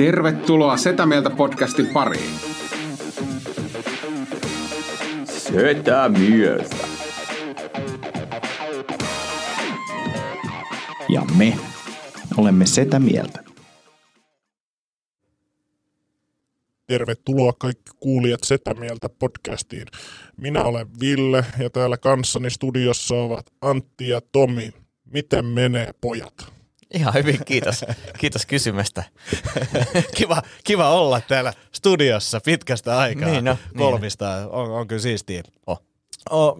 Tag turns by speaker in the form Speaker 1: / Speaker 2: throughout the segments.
Speaker 1: Tervetuloa Setä Mieltä podcastin pariin.
Speaker 2: Setä Mieltä.
Speaker 3: Ja me olemme Setä Mieltä.
Speaker 4: Tervetuloa kaikki kuulijat Setä Mieltä podcastiin. Minä olen Ville ja täällä kanssani studiossa ovat Antti ja Tomi. Miten menee pojat?
Speaker 5: Ihan hyvin, kiitos. Kiitos kysymästä. kiva, kiva olla täällä studiossa pitkästä aikaa. Niin, no, Kolmista on, on kyllä siistiä. Oh. Oh,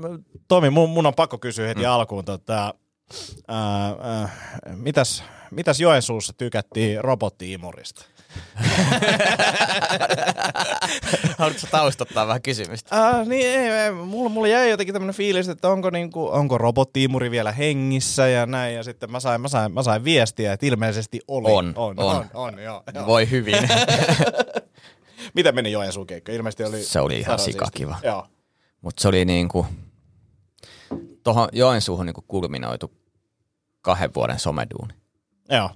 Speaker 5: Tomi, mun, mun on pakko kysyä heti mm. alkuun. Tota, äh, äh, mitäs, mitäs Joensuussa tykättiin robottiimurista? Haluatko taustottaa vähän kysymystä? Äh, niin, ei, ei, mulla, mulla jäi jotenkin tämmöinen fiilis, että onko, niinku, onko robottiimuri vielä hengissä ja näin. Ja sitten mä sain, mä sain, mä sain viestiä, että ilmeisesti oli. On, on, on. on, on joo, joo. Voi hyvin.
Speaker 4: Mitä meni Joensuun keikka? Ilmeisesti oli...
Speaker 5: Se oli ihan sikakiva. Joo. Mutta se oli niinku, tuohon Joensuuhun niinku kulminoitu kahden vuoden someduuni. Joo.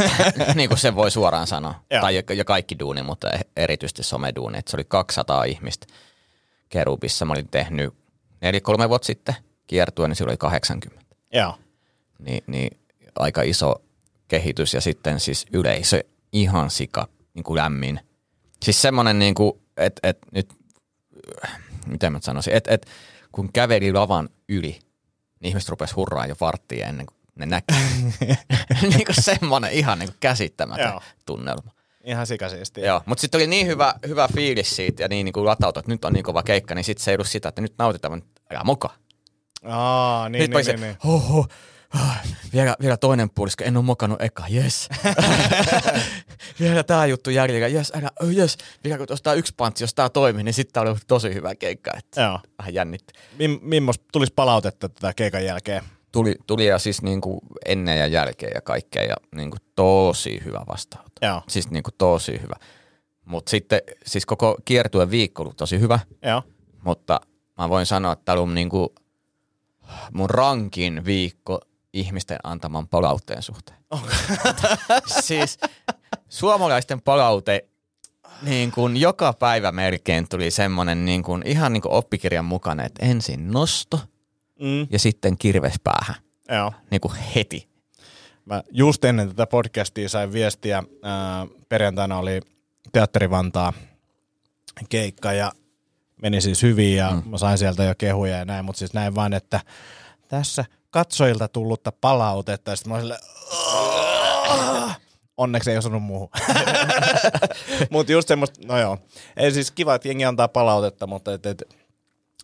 Speaker 5: niin kuin se voi suoraan sanoa. Joo. Tai ja kaikki duuni, mutta e- erityisesti someduuni. Et se oli 200 ihmistä Kerubissa. Mä olin tehnyt neljä kolme vuotta sitten kiertuen, niin silloin oli 80.
Speaker 4: Joo.
Speaker 5: Ni, niin aika iso kehitys ja sitten siis yleisö ihan sika niin kuin lämmin. Siis semmoinen, niin kuin, että et nyt, miten mä sanoisin, että et, kun käveli lavan yli, niin ihmiset rupesi hurraa jo varttia ennen kuin ne näkee. niin kuin semmoinen ihan niin kuin käsittämätön Joo. tunnelma.
Speaker 4: Ihan sikasiisti.
Speaker 5: Joo, mutta sitten oli niin hyvä, hyvä fiilis siitä ja niin, niin kuin latautu, että nyt on niin kova keikka, niin sitten se ei ollut sitä, että nyt nautitaan, ja muka.
Speaker 4: Aa, niin,
Speaker 5: niin,
Speaker 4: niin, niin.
Speaker 5: Oho, ah, vielä, vielä toinen puolisko, en ole mokannut eka, yes. vielä tämä juttu jäljellä, yes, älä, oh yes. Vielä kun tuosta yksi pantsi, jos tämä toimii, niin sitten tämä oli tosi hyvä keikka. Että Joo. Vähän jännitti.
Speaker 4: Mim, mimmos tulisi palautetta tätä keikan jälkeen?
Speaker 5: Tuli, tuli ja siis niin kuin ennen ja jälkeen ja kaikkea ja niin kuin tosi hyvä vastaanotto. Joo. Siis niin kuin tosi hyvä. Mutta sitten siis koko kiertuen viikko oli tosi hyvä.
Speaker 4: Joo.
Speaker 5: Mutta mä voin sanoa, että tämä on niin kuin mun rankin viikko ihmisten antaman palautteen suhteen. Okay. siis suomalaisten palaute niin kuin joka päivä melkein tuli semmoinen niin kuin, ihan niin kuin oppikirjan mukainen, että ensin nosto – mm. ja sitten kirvespäähän.
Speaker 4: Joo.
Speaker 5: Niin kuin heti.
Speaker 4: Mä just ennen tätä podcastia sain viestiä. Ää, perjantaina oli Teatteri Vantaa keikka ja meni siis hyvin ja mm. mä sain sieltä jo kehuja ja näin, mutta siis näin vaan, että tässä katsojilta tullutta palautetta ja sitten mä olin Onneksi ei osannut muuhun. mutta just semmoista, no joo. Ei siis kiva, että jengi antaa palautetta, mutta et, et,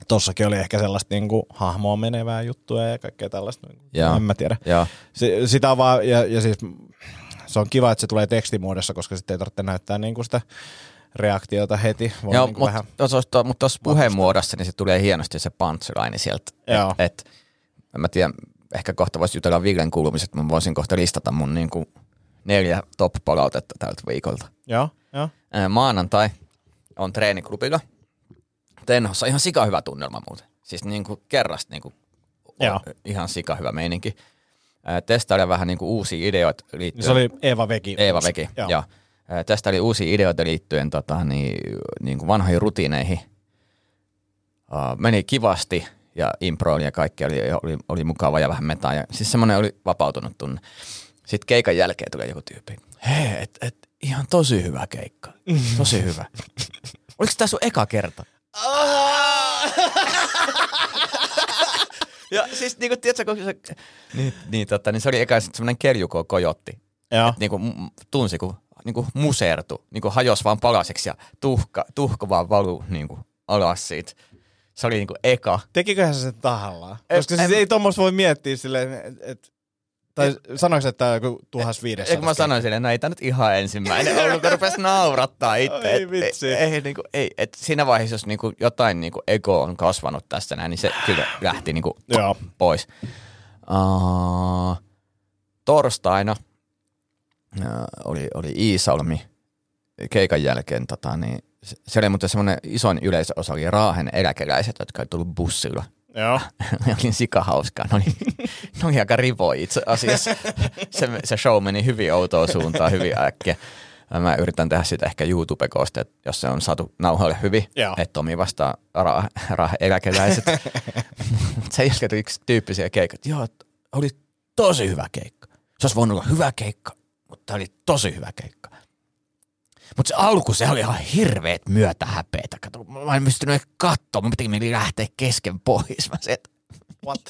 Speaker 4: tossakin oli ehkä sellaista niin kuin, hahmoa menevää juttua ja kaikkea tällaista. Niin Jaa. En mä tiedä.
Speaker 5: Jaa.
Speaker 4: S- sitä vaan, ja, ja siis se on kiva, että se tulee tekstimuodossa, koska sitten ei tarvitse näyttää niin kuin sitä reaktiota heti.
Speaker 5: Voi Joo, niin mutta vähän... tuossa, mutta tuossa puheenmuodossa niin se tulee hienosti se punchline sieltä. Joo. Et, et, en mä tiedä, ehkä kohta voisi jutella Villen kuulumiset, mä voisin kohta listata mun niin kuin neljä top-palautetta tältä viikolta.
Speaker 4: Joo, joo.
Speaker 5: Maanantai on treeniklubilla – Tenhossa ihan sika hyvä tunnelma muuten. Siis niin kuin kerrasta niin kuin ihan sika hyvä meininki. Testaili vähän niin kuin uusia ideoita liittyen.
Speaker 4: Se oli Eeva Veki.
Speaker 5: Eeva Veki, joo. joo. Testaili uusia ideoita liittyen tota, niin, niin kuin vanhoihin rutiineihin. Uh, meni kivasti ja improili ja kaikki oli, oli, oli mukava ja vähän metaa. Ja, siis semmoinen oli vapautunut tunne. Sitten keikan jälkeen tuli joku tyyppi. Hei, et, et, ihan tosi hyvä keikka. Tosi hyvä. Oliko tämä sun eka kerta? Ja siis niinku, tiedätkö, kun se, niin, niin, tota, niin se oli eka semmoinen keljuko kojotti. Joo. Et, niinku, tunsi, kun niinku, musertu, niinku, hajosi vaan palaseksi ja tuhka, tuhka vaan valuu niinku, alas siitä. Se oli niinku eka.
Speaker 4: Tekiköhän se sen tahallaan? Koska siis ei tuommoista voi miettiä silleen, että et, tai sanoiko, että tämä on joku 1500?
Speaker 5: Eikö mä sanoin silleen, no ei tämä nyt ihan ensimmäinen ollut, kun rupesi naurattaa itse.
Speaker 4: Ei vitsi.
Speaker 5: Ei, ei, niin kuin, ei, et siinä vaiheessa, jos niin kuin jotain niin kuin ego on kasvanut tässä näin, niin se kyllä lähti niin kuin Joo. pois. Uh, torstaina uh, oli, oli Iisalmi keikan jälkeen, tota, niin se oli muuten semmoinen isoin yleisöosa oli Raahen eläkeläiset, jotka oli tullut bussilla –
Speaker 4: Joo.
Speaker 5: oli sika hauskaa. No niin, no oli aika rivo itse asiassa. Se, se show meni hyvin outoon suuntaan hyvin äkkiä. Mä yritän tehdä sitä ehkä YouTube-kooste, jos se on saatu nauhalle hyvin, että Tomi vastaa ra- ra- eläkeläiset. se ei ole yksi tyyppisiä keikkoja. Joo, oli tosi hyvä keikka. Se olisi voinut olla hyvä keikka, mutta oli tosi hyvä keikka. Mutta se alku, se oli ihan hirveet myötä häpeetä. Kato, mä en pystynyt katsoa, mun piti lähteä kesken pois. Mä se,
Speaker 4: What?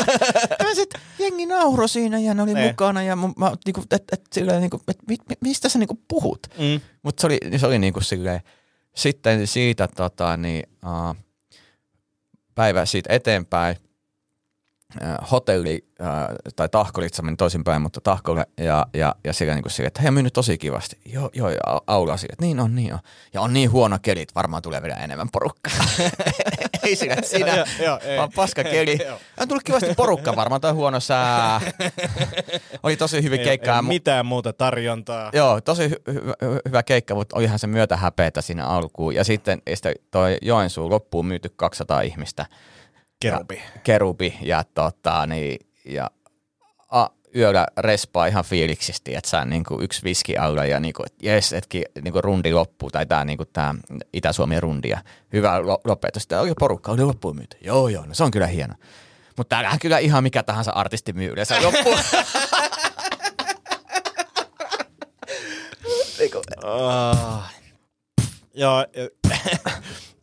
Speaker 5: ja sit jengi nauro siinä ja ne oli
Speaker 4: Ne.
Speaker 5: mukana ja mun, mä, niinku, et, et, silleen, niinku, et, mi, mi, mistä sä niinku puhut?
Speaker 4: Mm.
Speaker 5: Mutta se oli, se oli niinku silleen, sitten siitä tota, niin, uh, päivä siitä eteenpäin hotelli, uh, tai tahkolitsa meni toisinpäin, mutta tahkolle ja, ja, ja sillä niinku sille, että hei, on mennyt tosi kivasti. Joo, joo, ja au- aula sille, että niin on, niin on. Ja on niin huono keli, että varmaan tulee vielä enemmän porukkaa. ei sillä, että sinä,
Speaker 4: Joo, joo, ei.
Speaker 5: vaan paska keli. On tullut kivasti porukka varmaan, tai huono sää. Oli tosi hyvin
Speaker 4: Ei,
Speaker 5: keikkaa.
Speaker 4: ei
Speaker 5: Mu-
Speaker 4: mitään muuta tarjontaa.
Speaker 5: Joo, tosi hy- hy- hyvä keikka, mutta olihan se myötä häpeätä siinä alkuun. Ja sitten sitten toi Joensuu loppuun myyty 200 ihmistä.
Speaker 4: Kerubi.
Speaker 5: Ja, kerubi ja, tota, niin, ja a, yöllä respaa ihan fiiliksisti, että sä niinku yksi viski alla ja niinku, et jes, etkin niinku rundi loppuu, tai tää, niinku, tää Itä-Suomen rundi ja hyvä lo- lopetus. Sitten oli porukka, oli loppuun myyty. Joo, joo, no se on kyllä hieno. Mutta täällähän kyllä ihan mikä tahansa artisti myy yleensä loppuun.
Speaker 4: Ah. Joo, ja-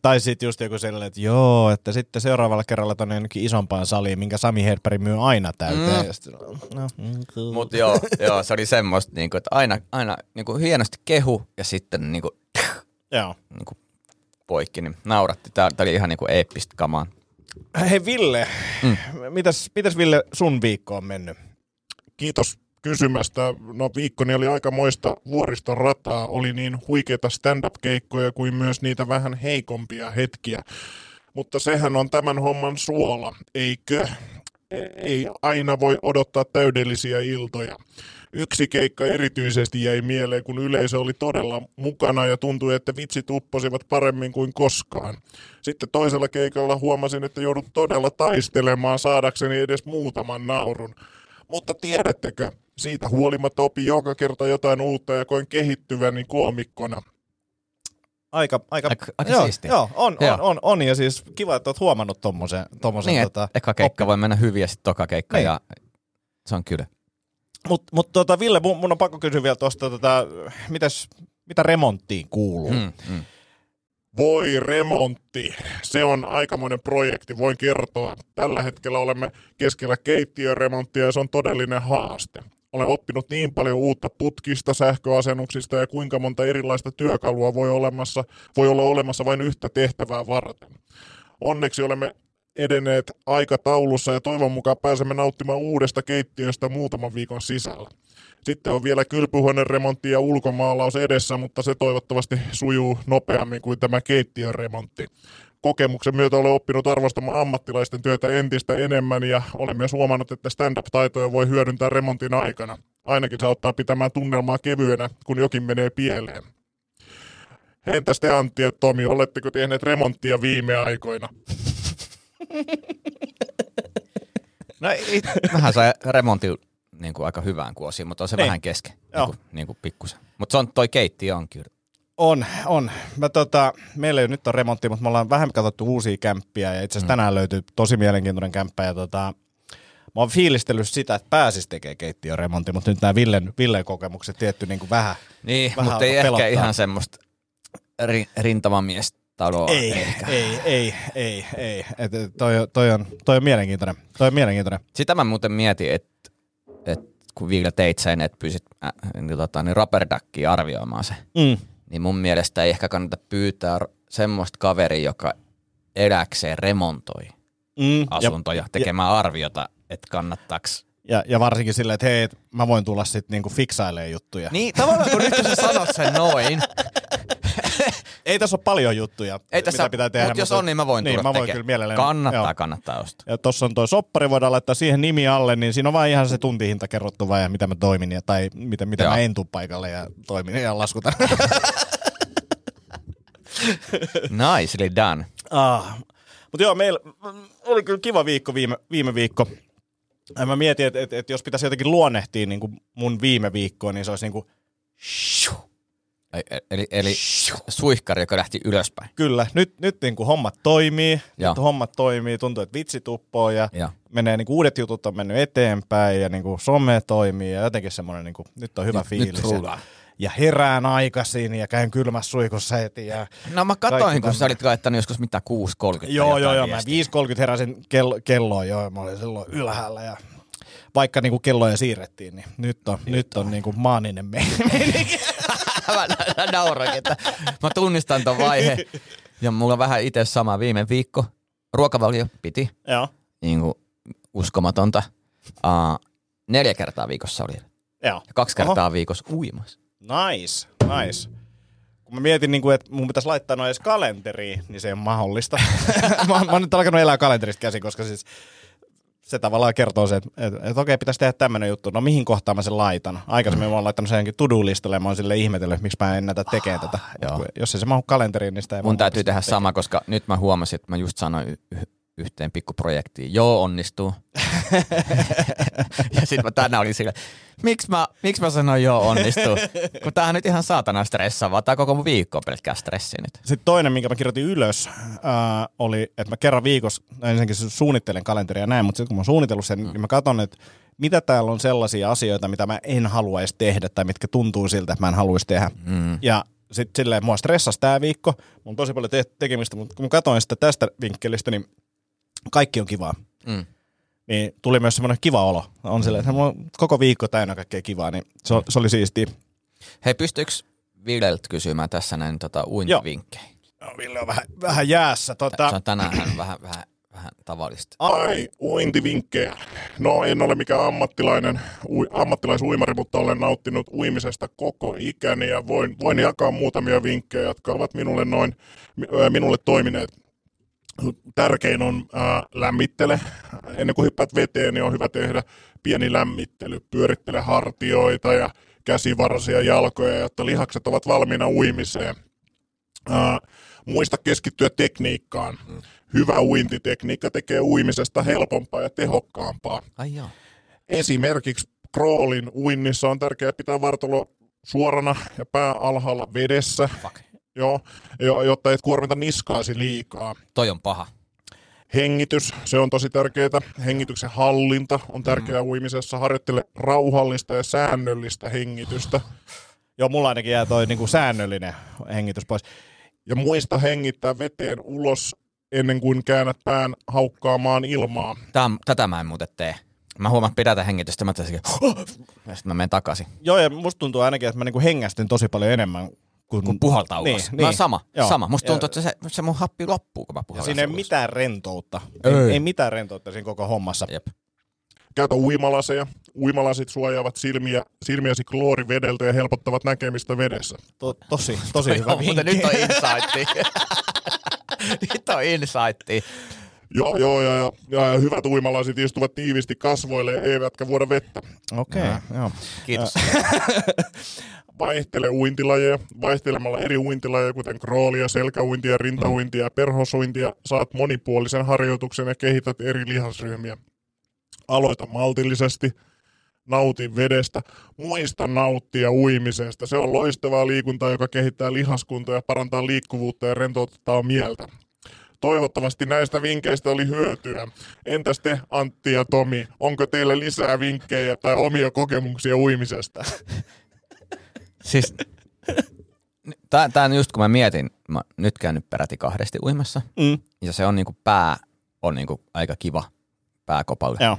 Speaker 4: tai sitten just joku sellainen, että joo, että sitten seuraavalla kerralla tonne jonnekin isompaan saliin, minkä Sami Hedberg myy aina täyteen.
Speaker 5: Mm.
Speaker 4: Sitten, no, mm, cool.
Speaker 5: Mutta joo, joo, se oli semmoista, niinku, että aina, aina niinku, hienosti kehu ja sitten niinku,
Speaker 4: Joo.
Speaker 5: niinku, poikki, niin nauratti. Tämä oli ihan niinku eeppistä kamaa.
Speaker 4: Hei Ville, mm. mitäs, mitäs Ville sun viikko on mennyt?
Speaker 6: Kiitos kysymästä. No viikkoni oli aika moista vuoriston rataa. Oli niin huikeita stand-up-keikkoja kuin myös niitä vähän heikompia hetkiä. Mutta sehän on tämän homman suola, eikö? Ei aina voi odottaa täydellisiä iltoja. Yksi keikka erityisesti jäi mieleen, kun yleisö oli todella mukana ja tuntui, että vitsit upposivat paremmin kuin koskaan. Sitten toisella keikalla huomasin, että joudut todella taistelemaan saadakseni edes muutaman naurun. Mutta tiedättekö, siitä huolimatta opin joka kerta jotain uutta ja koin kehittyväni koomikkona.
Speaker 4: Aika, aika,
Speaker 5: Aika- aika
Speaker 4: joo,
Speaker 5: siistiä.
Speaker 4: Joo, on,
Speaker 5: Joo.
Speaker 4: on, on, on, ja siis kiva, että oot huomannut tommosen, tommosen
Speaker 5: Niin,
Speaker 4: tota,
Speaker 5: eka keikka voi mennä hyvin ja sitten toka keikka
Speaker 4: Niin.
Speaker 5: ja se on kyllä.
Speaker 4: Mutta mut, tota, Ville, mun, mun on pakko kysyä vielä tuosta, tota, mitäs, mitä remonttiin kuuluu?
Speaker 5: Mm, mm.
Speaker 6: Voi remontti, se on aikamoinen projekti, voin kertoa. Tällä hetkellä olemme keskellä keittiöremonttia ja se on todellinen haaste. Olen oppinut niin paljon uutta putkista, sähköasennuksista ja kuinka monta erilaista työkalua voi, olemassa, voi olla olemassa vain yhtä tehtävää varten. Onneksi olemme edenneet aikataulussa ja toivon mukaan pääsemme nauttimaan uudesta keittiöstä muutaman viikon sisällä. Sitten on vielä kylpyhuoneremontti ja ulkomaalaus edessä, mutta se toivottavasti sujuu nopeammin kuin tämä keittiön remontti. Kokemuksen myötä olen oppinut arvostamaan ammattilaisten työtä entistä enemmän ja olen myös huomannut, että stand-up-taitoja voi hyödyntää remontin aikana. Ainakin se auttaa pitämään tunnelmaa kevyenä, kun jokin menee pieleen. Entäs te Antti ja Tomi, oletteko tehneet remonttia viime aikoina?
Speaker 5: No, it, vähän sai remontti niin kuin aika hyvään kuosiin, mutta on se
Speaker 4: Niin.
Speaker 5: vähän kesken,
Speaker 4: Joo.
Speaker 5: niin kuin, niin kuin pikkusen. Mutta se on, toi keitti on kyllä.
Speaker 4: On, on. Mä tota, meillä ei nyt on remontti, mutta me ollaan vähän katsottu uusia kämppiä ja itse asiassa mm. tänään löytyy tosi mielenkiintoinen kämppä ja tota, mä oon fiilistellyt sitä, että pääsis tekemään keittiöremontti, mutta nyt nämä Villen, Villen kokemukset tietty niin kuin vähän.
Speaker 5: Niin,
Speaker 4: Vähän
Speaker 5: mutta ei
Speaker 4: alkoi
Speaker 5: ehkä
Speaker 4: pelottaa.
Speaker 5: ihan semmoista ri, rintamamiestaloa.
Speaker 4: Ei,
Speaker 5: ehkä.
Speaker 4: ei, ei, ei, ei. Et, toi, toi, on, toi on mielenkiintoinen. Toi on mielenkiintoinen.
Speaker 5: Sitä mä muuten mietin, että et, kun vielä teit sen, että pysit äh, niin, tota, niin Rapperdackia arvioimaan se,
Speaker 4: Mm.
Speaker 5: Niin mun mielestä ei ehkä kannata pyytää semmoista kaveria, joka eläkseen remontoi
Speaker 4: Mm.
Speaker 5: asuntoja tekemään arviota, että kannattaaks.
Speaker 4: Ja, ja varsinkin silleen, että hei, mä voin tulla sitten niinku fiksailemaan juttuja.
Speaker 5: Niin, tavallaan kun nyt kun sä sanot sen noin,
Speaker 4: Ei tässä ole paljon juttuja,
Speaker 5: ei tässä,
Speaker 4: mitä pitää tehdä.
Speaker 5: mutta jos on, niin mä voin
Speaker 4: niin,
Speaker 5: tulla
Speaker 4: mä voin kyllä mielelläni.
Speaker 5: Kannattaa,
Speaker 4: Joo.
Speaker 5: kannattaa ostaa.
Speaker 4: Ja tuossa on toi soppari, voidaan laittaa siihen nimi alle, niin siinä on vain ihan se tuntihinta kerrottu vai ja mitä mä toimin ja, tai mitä, mitä
Speaker 5: Joo.
Speaker 4: mä en tuu paikalle ja toimin ja laskutan.
Speaker 5: Nicely done.
Speaker 4: ah. Mutta joo, meillä oli kyllä kiva viikko viime, viime viikko. Ja mä mietin, että et, et jos pitäisi jotenkin luonnehtia niin kuin mun viime viikkoa, niin se olisi niin kuin
Speaker 5: Eli, eli suihkari, joka lähti ylöspäin.
Speaker 4: Kyllä, nyt, nyt niin kuin hommat toimii, ja. nyt hommat toimii, tuntuu, että vitsi tuppoo ja, ja. menee niin kuin uudet jutut on mennyt eteenpäin ja niin kuin some toimii ja jotenkin semmoinen, niin kuin, nyt on hyvä nyt, fiilis. Nyt ja, ja herään aikaisin ja käyn kylmässä suikussa heti. Ja
Speaker 5: no mä katsoin, kun sä olit laittanut joskus mitä 6.30.
Speaker 4: Joo, joo, joo. Mä 5.30 heräsin kello, kelloa, joo. Mä olin silloin ylhäällä ja vaikka niinku kelloja siirrettiin, niin nyt on, nyt on niinku maaninen meininki.
Speaker 5: mä nauroin, että mä tunnistan ton vaihe. Ja mulla on vähän itse sama viime viikko. Ruokavalio piti.
Speaker 4: Joo.
Speaker 5: Niin kuin uskomatonta. Uh, neljä kertaa viikossa oli.
Speaker 4: Joo.
Speaker 5: Ja kaksi kertaa Oho. viikossa uimassa.
Speaker 4: Nice, nice. Kun mä mietin, niin kuin, että mun pitäisi laittaa noin edes kalenteriin, niin se ei ole mahdollista. mä, mä oon nyt alkanut elää kalenterista käsin, koska siis se tavallaan kertoo se, että, että, että okei, pitäisi tehdä tämmöinen juttu. No mihin kohtaan mä sen laitan? Aikaisemmin mm. mä oon laittanut sen to-do-listalle ja mä oon sille ihmetellyt, miksi mä en näitä tekee ah, tätä. Joo. Jos ei se mahu kalenteriin, niin sitä ei
Speaker 5: Mun täytyy tehdä tekee. sama, koska nyt mä huomasin, että mä just sanoin yhteen pikkuprojektiin. Joo, onnistuu. ja sitten mä tänään olin sille, miksi mä, miksi mä sanoin joo, onnistuu? Kun tämähän nyt ihan saatana stressaavaa. Tämä koko mun viikko on pelkkää stressi nyt.
Speaker 4: Sitten toinen, minkä mä kirjoitin ylös, äh, oli, että mä kerran viikossa, ensinnäkin suunnittelen kalenteria ja näin, mutta sitten kun mä oon suunnitellut sen, mm. niin mä katson, että mitä täällä on sellaisia asioita, mitä mä en haluaisi tehdä tai mitkä tuntuu siltä, että mä en haluaisi tehdä. Mm. Ja sitten silleen mua stressasi tämä viikko, mulla on tosi paljon te- tekemistä, mutta kun mä katsoin sitä tästä vinkkelistä, niin kaikki on kivaa. Mm. Niin tuli myös semmoinen kiva olo. On sille, että mulla on koko viikko täynnä kaikkea kivaa, niin se, se oli siisti.
Speaker 5: Hei, pystyykö Villeltä kysymään tässä näin tota uintivinkkejä?
Speaker 4: No, Ville on vähän, vähän jäässä. Tota...
Speaker 5: Se on tänään vähän, vähän, vähän tavallista.
Speaker 6: Ai, uintivinkkejä. No en ole mikään ammattilainen, ui, ammattilaisuimari, mutta olen nauttinut uimisesta koko ikäni ja voin, voin jakaa muutamia vinkkejä, jotka ovat minulle noin, minulle toimineet tärkein on ää, lämmittele. Ennen kuin hyppäät veteen, niin on hyvä tehdä pieni lämmittely. Pyörittele hartioita ja käsivarsia jalkoja, jotta lihakset ovat valmiina uimiseen. Ää, muista keskittyä tekniikkaan. Hyvä uintitekniikka tekee uimisesta helpompaa ja tehokkaampaa.
Speaker 5: Ai joo.
Speaker 6: Esimerkiksi kroolin uinnissa on tärkeää pitää vartalo suorana ja pää alhaalla vedessä. Fuck. Joo, jotta et kuormita niskaasi liikaa.
Speaker 5: Toi on paha.
Speaker 6: Hengitys, se on tosi tärkeää. Hengityksen hallinta on tärkeää mm. uimisessa. Harjoittele rauhallista ja säännöllistä hengitystä.
Speaker 4: Joo, mulla ainakin jää toi niin kuin säännöllinen hengitys pois.
Speaker 6: Ja muista hengittää veteen ulos ennen kuin käännät pään haukkaamaan ilmaa.
Speaker 5: Tämä, tätä mä en muuten tee. Mä huomaan, että pidätä hengitystä, mä teisin, ja sitten mä menen takaisin.
Speaker 4: Joo, ja musta tuntuu ainakin, että mä niinku hengästyn tosi paljon enemmän
Speaker 5: kun, kun puhaltaa niin, ulos. Niin, no sama, joo. sama. Musta tuntuu, että se, se mun happi loppuu, kun mä puhallan
Speaker 4: Siinä ei ulos. mitään rentoutta. Ei. ei, ei mitään rentoutta siinä koko hommassa. Jep.
Speaker 6: Käytä uimalaseja. Uimalasit suojaavat silmiä, silmiäsi kloorivedeltä ja helpottavat näkemistä vedessä.
Speaker 4: To, tosi, tosi hyvä joo,
Speaker 5: Mutta nyt on insightti. nyt on insightti.
Speaker 6: Joo, joo, ja, ja, ja, ja hyvät uimalasit istuvat tiivisti kasvoille, eivätkä vuoda vettä.
Speaker 4: Okei, okay, joo.
Speaker 5: Kiitos.
Speaker 6: Vaihtele uintilajeja. Vaihtelemalla eri uintilajeja, kuten kroolia, selkäuintia, rintauintia ja perhosuintia, saat monipuolisen harjoituksen ja kehität eri lihasryhmiä. Aloita maltillisesti, nauti vedestä, muista nauttia uimisesta. Se on loistavaa liikuntaa, joka kehittää lihaskuntoa ja parantaa liikkuvuutta ja rentouttaa mieltä. Toivottavasti näistä vinkkeistä oli hyötyä. Entäs te, Antti ja Tomi, onko teillä lisää vinkkejä tai omia kokemuksia uimisesta?
Speaker 5: Siis, tämä on just kun mä mietin, mä nyt käynyt peräti kahdesti uimassa, mm. ja se on niinku pää on niinku aika kiva pääkopalle.
Speaker 4: Joo.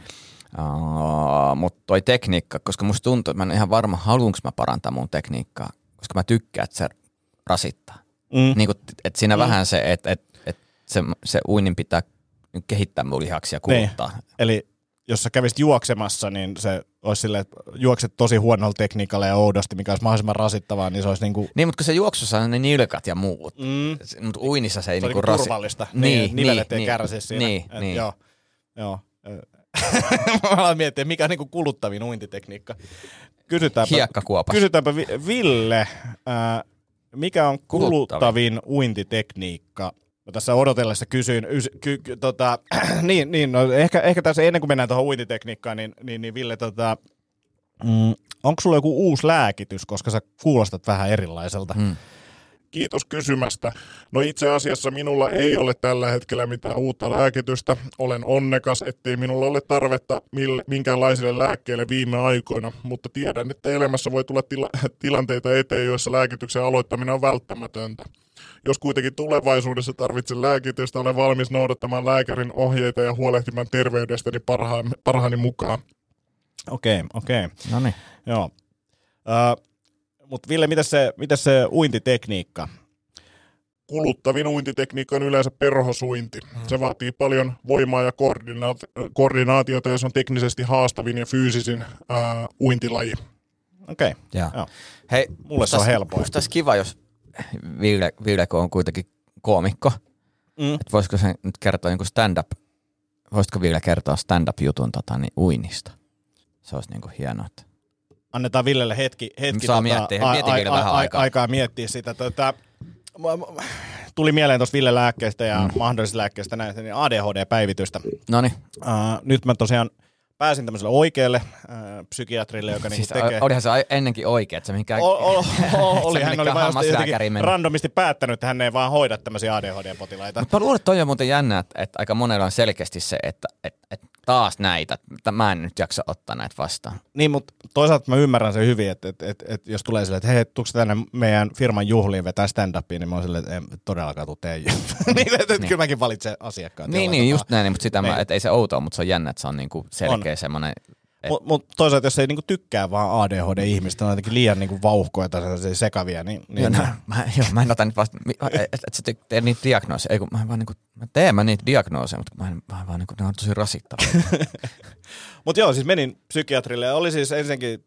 Speaker 5: Uh, mutta toi tekniikka, koska musta tuntuu, että mä en ihan varma, haluanko mä parantaa mun tekniikkaa, koska mä tykkään, että se rasittaa. Mm. Niin kuin, että siinä mm. vähän se, että et, et se, se uinnin pitää kehittää mun lihaksia kuluttaa. Niin.
Speaker 4: Eli jos sä kävisit juoksemassa, niin se olisi silleen, että juokset tosi huonolla tekniikalla ja oudosti, mikä olisi mahdollisimman rasittavaa, niin se olisi niinku...
Speaker 5: Niin, mutta kun se juoksussa on ne nilkat ja muut, mm. mutta uinnissa se ei
Speaker 4: se
Speaker 5: niinku
Speaker 4: rasi... turvallista. Niin, niin nivelet niin, ei kärsi siinä.
Speaker 5: Niin, Et, niin.
Speaker 4: Joo, joo. Mä aloin miettiä, mikä on niinku kuluttavin uintitekniikka. Kysytäänpä,
Speaker 5: Hiekkakuopas.
Speaker 4: Kysytäänpä Ville, äh, mikä on kuluttavin, kuluttavin uintitekniikka No tässä odotellessa kysyin, ys, ky, ky, tota, niin, niin no ehkä, ehkä tässä ennen kuin mennään tuohon uintitekniikkaan, niin, niin, niin Ville, tota, Mm, onko sulla joku uusi lääkitys, koska sä kuulostat vähän erilaiselta? Mm.
Speaker 6: Kiitos kysymästä. No itse asiassa minulla ei ole tällä hetkellä mitään uutta lääkitystä. Olen onnekas, ettei minulla ole tarvetta minkäänlaisille lääkkeille viime aikoina, mutta tiedän, että elämässä voi tulla tila- tilanteita eteen, joissa lääkityksen aloittaminen on välttämätöntä. Jos kuitenkin tulevaisuudessa tarvitsen lääkitystä, olen valmis noudattamaan lääkärin ohjeita ja huolehtimaan terveydestäni parhaan, parhaani mukaan.
Speaker 4: Okei, okay, okei. Okay.
Speaker 5: No niin.
Speaker 4: Joo. Uh, mutta Ville, mitä se, mitä se uintitekniikka?
Speaker 6: Kuluttavin uintitekniikka on yleensä perhosuinti. Mm. Se vaatii paljon voimaa ja koordinaati- koordinaatiota ja se on teknisesti haastavin ja fyysisin ää, uintilaji.
Speaker 4: Okei, okay.
Speaker 5: Joo. Hei,
Speaker 4: mulle se on helpoa.
Speaker 5: Musta kiva, jos Ville, Ville on kuitenkin koomikko, mm. että voisiko se nyt kertoa niin stand-up, voisitko Ville kertoa stand-up-jutun tota, niin uinnista? Se olisi niin kuin hienoa. Että
Speaker 4: annetaan Villelle hetki, hetki
Speaker 5: Saa tota, miettiä, a, a, a, aikaa.
Speaker 4: aikaa miettiä sitä. Tota, tuli mieleen tuosta Ville lääkkeestä ja mm. mahdollisista lääkkeistä näistä, niin ADHD-päivitystä.
Speaker 5: No niin.
Speaker 4: Uh, nyt mä tosiaan pääsin tämmöiselle oikealle äh, psykiatrille, joka niinku siis niinku tekee...
Speaker 5: Olihan se ennenkin oikea, että se mihinkään...
Speaker 4: O, o, o, oli, hän oli vaan randomisti päättänyt, että hän ei vaan hoida tämmöisiä ADHD-potilaita.
Speaker 5: Mutta mä luulen, että toi on muuten jännä, että, että aika monella on selkeästi se, että, että, että taas näitä, että mä en nyt jaksa ottaa näitä vastaan.
Speaker 4: Niin, mutta toisaalta mä ymmärrän sen hyvin, että, että, että, että jos tulee silleen, että hei, tuuks tänne meidän firman juhliin vetää stand-upia, niin mä oon silleen, että en todellakaan tuu teijä. niin, että, että niin. kyllä mäkin valitsen asiakkaat.
Speaker 5: Niin, niin just näin, mutta sitä niin. mä, että ei se outoa, mutta se on jännä, että se on niinku selkeä semmoinen
Speaker 4: mutta mut toisaalta, jos ei niinku tykkää vaan ADHD-ihmistä, on jotenkin liian niinku vauhkoja tai sekavia, niin... niin
Speaker 5: joo, no, mä, joo, mä en ota nyt vasta, että et, et sä teet niitä diagnooseja, ei kun mä, vaan niinku, mä teen mä niitä diagnooseja, mutta mä, en, mä vaan niinku, ne on tosi rasittavia.
Speaker 4: mutta joo, siis menin psykiatrille ja oli siis ensinnäkin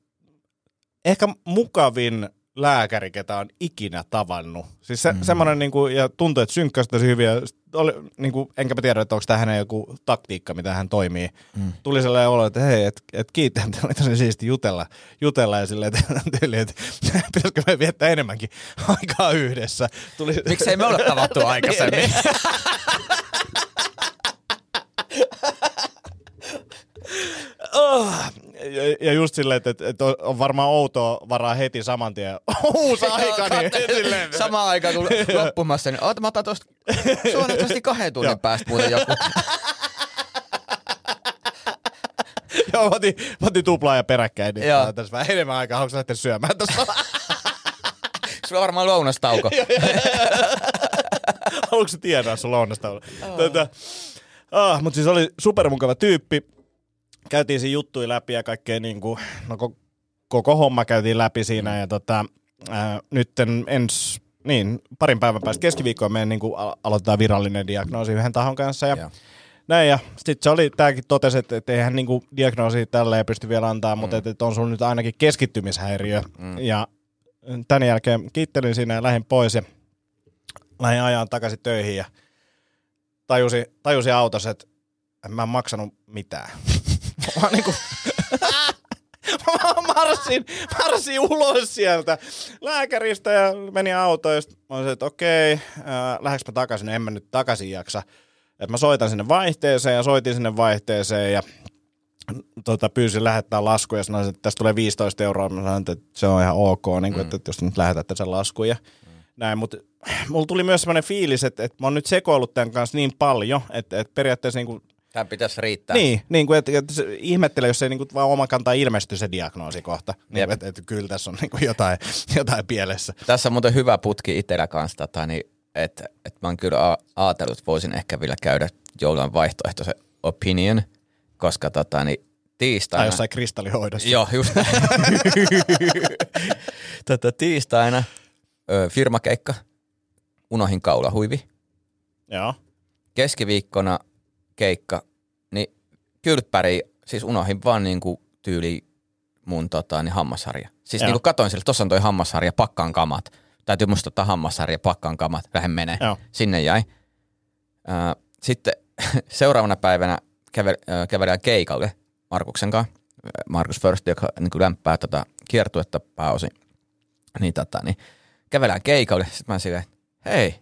Speaker 4: ehkä mukavin lääkäri, ketä on ikinä tavannut. Siis se, mm. semmoinen, niin kuin, ja tuntui, että synkkäsi tosi hyvin. Ja oli, niin kuin, enkä mä tiedä, että onko tämä hänen joku taktiikka, mitä hän toimii. Mm. Tuli sellainen olo, että hei, että et kiittää, että oli tosi siisti jutella, jutella ja silleen, että, tyyli, että pitäisikö me viettää enemmänkin aikaa yhdessä.
Speaker 5: Tuli... Miksei me ole tavattu aikaisemmin?
Speaker 4: Ja, ja just silleen, että, että on varmaan outoa varaa heti saman tien uusi aika. Niin.
Speaker 5: Samaan aikaan kun loppumassa, niin oota, mä otan tuosta suunnitelmasti kahden tunnin päästä muuten joku.
Speaker 4: Joo, mä otin, mä otin tuplaa ja peräkkäin, niin Joo. tässä vähän enemmän aikaa. Haluatko lähteä syömään tuossa?
Speaker 5: Sulla on varmaan lounastauko.
Speaker 4: Haluatko tiedä sun lounastauko? Oh. Tätä, ah, mutta siis oli supermukava tyyppi käytiin siinä juttuja läpi ja kaikkea niin kuin, no koko homma käytiin läpi siinä ja tota, ää, nyt ens, niin, parin päivän päästä keskiviikkoon meidän niin kuin aloitetaan virallinen diagnoosi yhden tahon kanssa ja yeah. näin ja sitten se oli, tämäkin totesi, että, että eihän niin kuin diagnoosi tälleen pysty vielä antaa, mm. mutta että, että on sulla nyt ainakin keskittymishäiriö mm. ja tämän jälkeen kiittelin siinä ja lähdin pois ja lähdin ajan takaisin töihin ja tajusin, tajusin autossa, että en mä maksanut mitään. Mä niinku, mä marssin, marssin ulos sieltä lääkäristä ja meni autoon. Ja mä olisin, että okei, äh, lähdekö mä takaisin? No en mä nyt takaisin jaksa. Et mä soitan sinne vaihteeseen ja soitin sinne vaihteeseen ja tota, pyysin lähettää lasku ja sanoin, että tästä tulee 15 euroa. Mä sanoin, että se on ihan ok, niin kuin, mm. että jos nyt lähetätte sen laskun ja mm. näin. Mutta mulla tuli myös sellainen fiilis, että, että mä oon nyt sekoillut tämän kanssa niin paljon, että, että periaatteessa niin kuin
Speaker 5: Tämän pitäisi riittää.
Speaker 4: Niin, niin kuin, että, että ihmettele, jos ei niin kuin, vaan oma kantaa ilmesty se diagnoosi kohta. Niin, että, että, kyllä tässä on niin kuin jotain, jotain pielessä.
Speaker 5: Tässä on muuten hyvä putki itsellä kanssa, tota, niin, että, että mä oon kyllä ajatellut, että voisin ehkä vielä käydä joulun vaihtoehtoisen opinion, koska tota, niin, tiistaina... Tai
Speaker 4: jossain kristallihoidossa.
Speaker 5: Joo, just tota, tiistaina ö, firmakeikka, unohin kaulahuivi.
Speaker 4: Joo.
Speaker 5: Keskiviikkona keikka, kylppäri, siis unohin vaan niin kuin tyyli mun tota, niin hammasharja. Siis niin kuin katoin sille, tossa on toi hammasharja, pakkaan kamat. Täytyy musta ottaa hammasharja, pakkaan kamat, lähden menee. Joo. Sinne jäi. Äh, sitten seuraavana päivänä kävel, äh, kävelään keikalle Markuksen kanssa. Markus First, joka niin kuin lämpää tota kiertuetta pääosin. Niin, tota, niin kävelään keikalle. Sitten mä silleen, hei,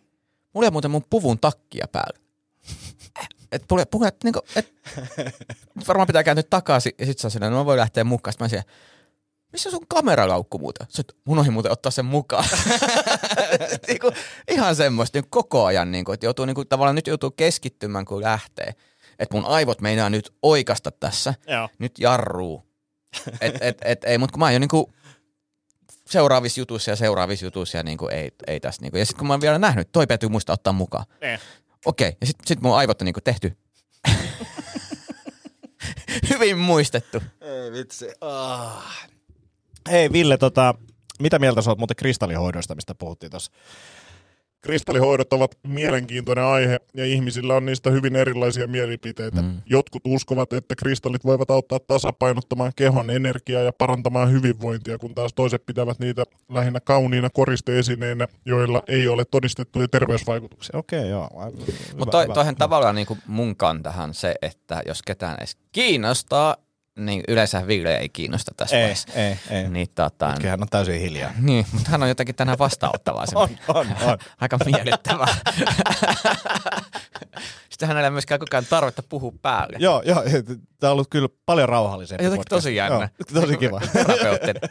Speaker 5: mulla on muuten mun puvun takkia päällä että puhe, puhe, että, niinku, et, varmaan pitää kääntyä takaisin ja sitten se on silleen, no voi lähteä mukaan. Sitten mä siellä, missä sun kameralaukku muuten? Sä, mun ohi muuten ottaa sen mukaan. niin kuin, ihan semmoista niin koko ajan, niin kuin, että joutuu niin kuin, tavallaan nyt joutuu keskittymään, kun lähtee. Että mun aivot meinaa nyt oikasta tässä,
Speaker 4: Joo.
Speaker 5: nyt jarruu. Et, et, et, ei, mutta kun mä oon jo niin kuin seuraavissa jutuissa ja seuraavissa jutuissa ja niin kuin, ei, ei tässä. Niin kuin. Ja sitten kun mä oon vielä nähnyt, toi täytyy muistaa ottaa mukaan.
Speaker 4: Eh.
Speaker 5: Okei, okay. ja sitten sit mun aivot on niin kuin tehty. Hyvin muistettu.
Speaker 4: Ei vitsi. Ah. Hei Ville, tota, mitä mieltä sä oot muuten kristallihoidoista, mistä puhuttiin tuossa?
Speaker 6: Kristallihoidot ovat mielenkiintoinen aihe ja ihmisillä on niistä hyvin erilaisia mielipiteitä. Mm. Jotkut uskovat, että kristallit voivat auttaa tasapainottamaan kehon energiaa ja parantamaan hyvinvointia, kun taas toiset pitävät niitä lähinnä kauniina koristeesineinä, joilla ei ole todistettuja terveysvaikutuksia.
Speaker 4: Okei, okay, joo.
Speaker 5: Mutta toi, toihan tavallaan niin kuin mun kantahan se, että jos ketään edes kiinnostaa, niin yleensä Ville ei kiinnosta tässä
Speaker 4: Ei,
Speaker 5: vaiheessa.
Speaker 4: ei, ei.
Speaker 5: Niin, tota,
Speaker 4: Nytkin hän on täysin hiljaa.
Speaker 5: niin, mutta hän on jotenkin tänään vastaanottavaa.
Speaker 4: On, on, on.
Speaker 5: Aika miellyttävää. Sitten hänellä ei myöskään koko ajan tarvetta puhua päälle.
Speaker 4: Joo, joo. Tämä on ollut kyllä paljon rauhallisempi
Speaker 5: Jotenkin
Speaker 4: podcast.
Speaker 5: tosi jännä.
Speaker 4: Joo, tosi kiva.
Speaker 5: Terapeuttinen.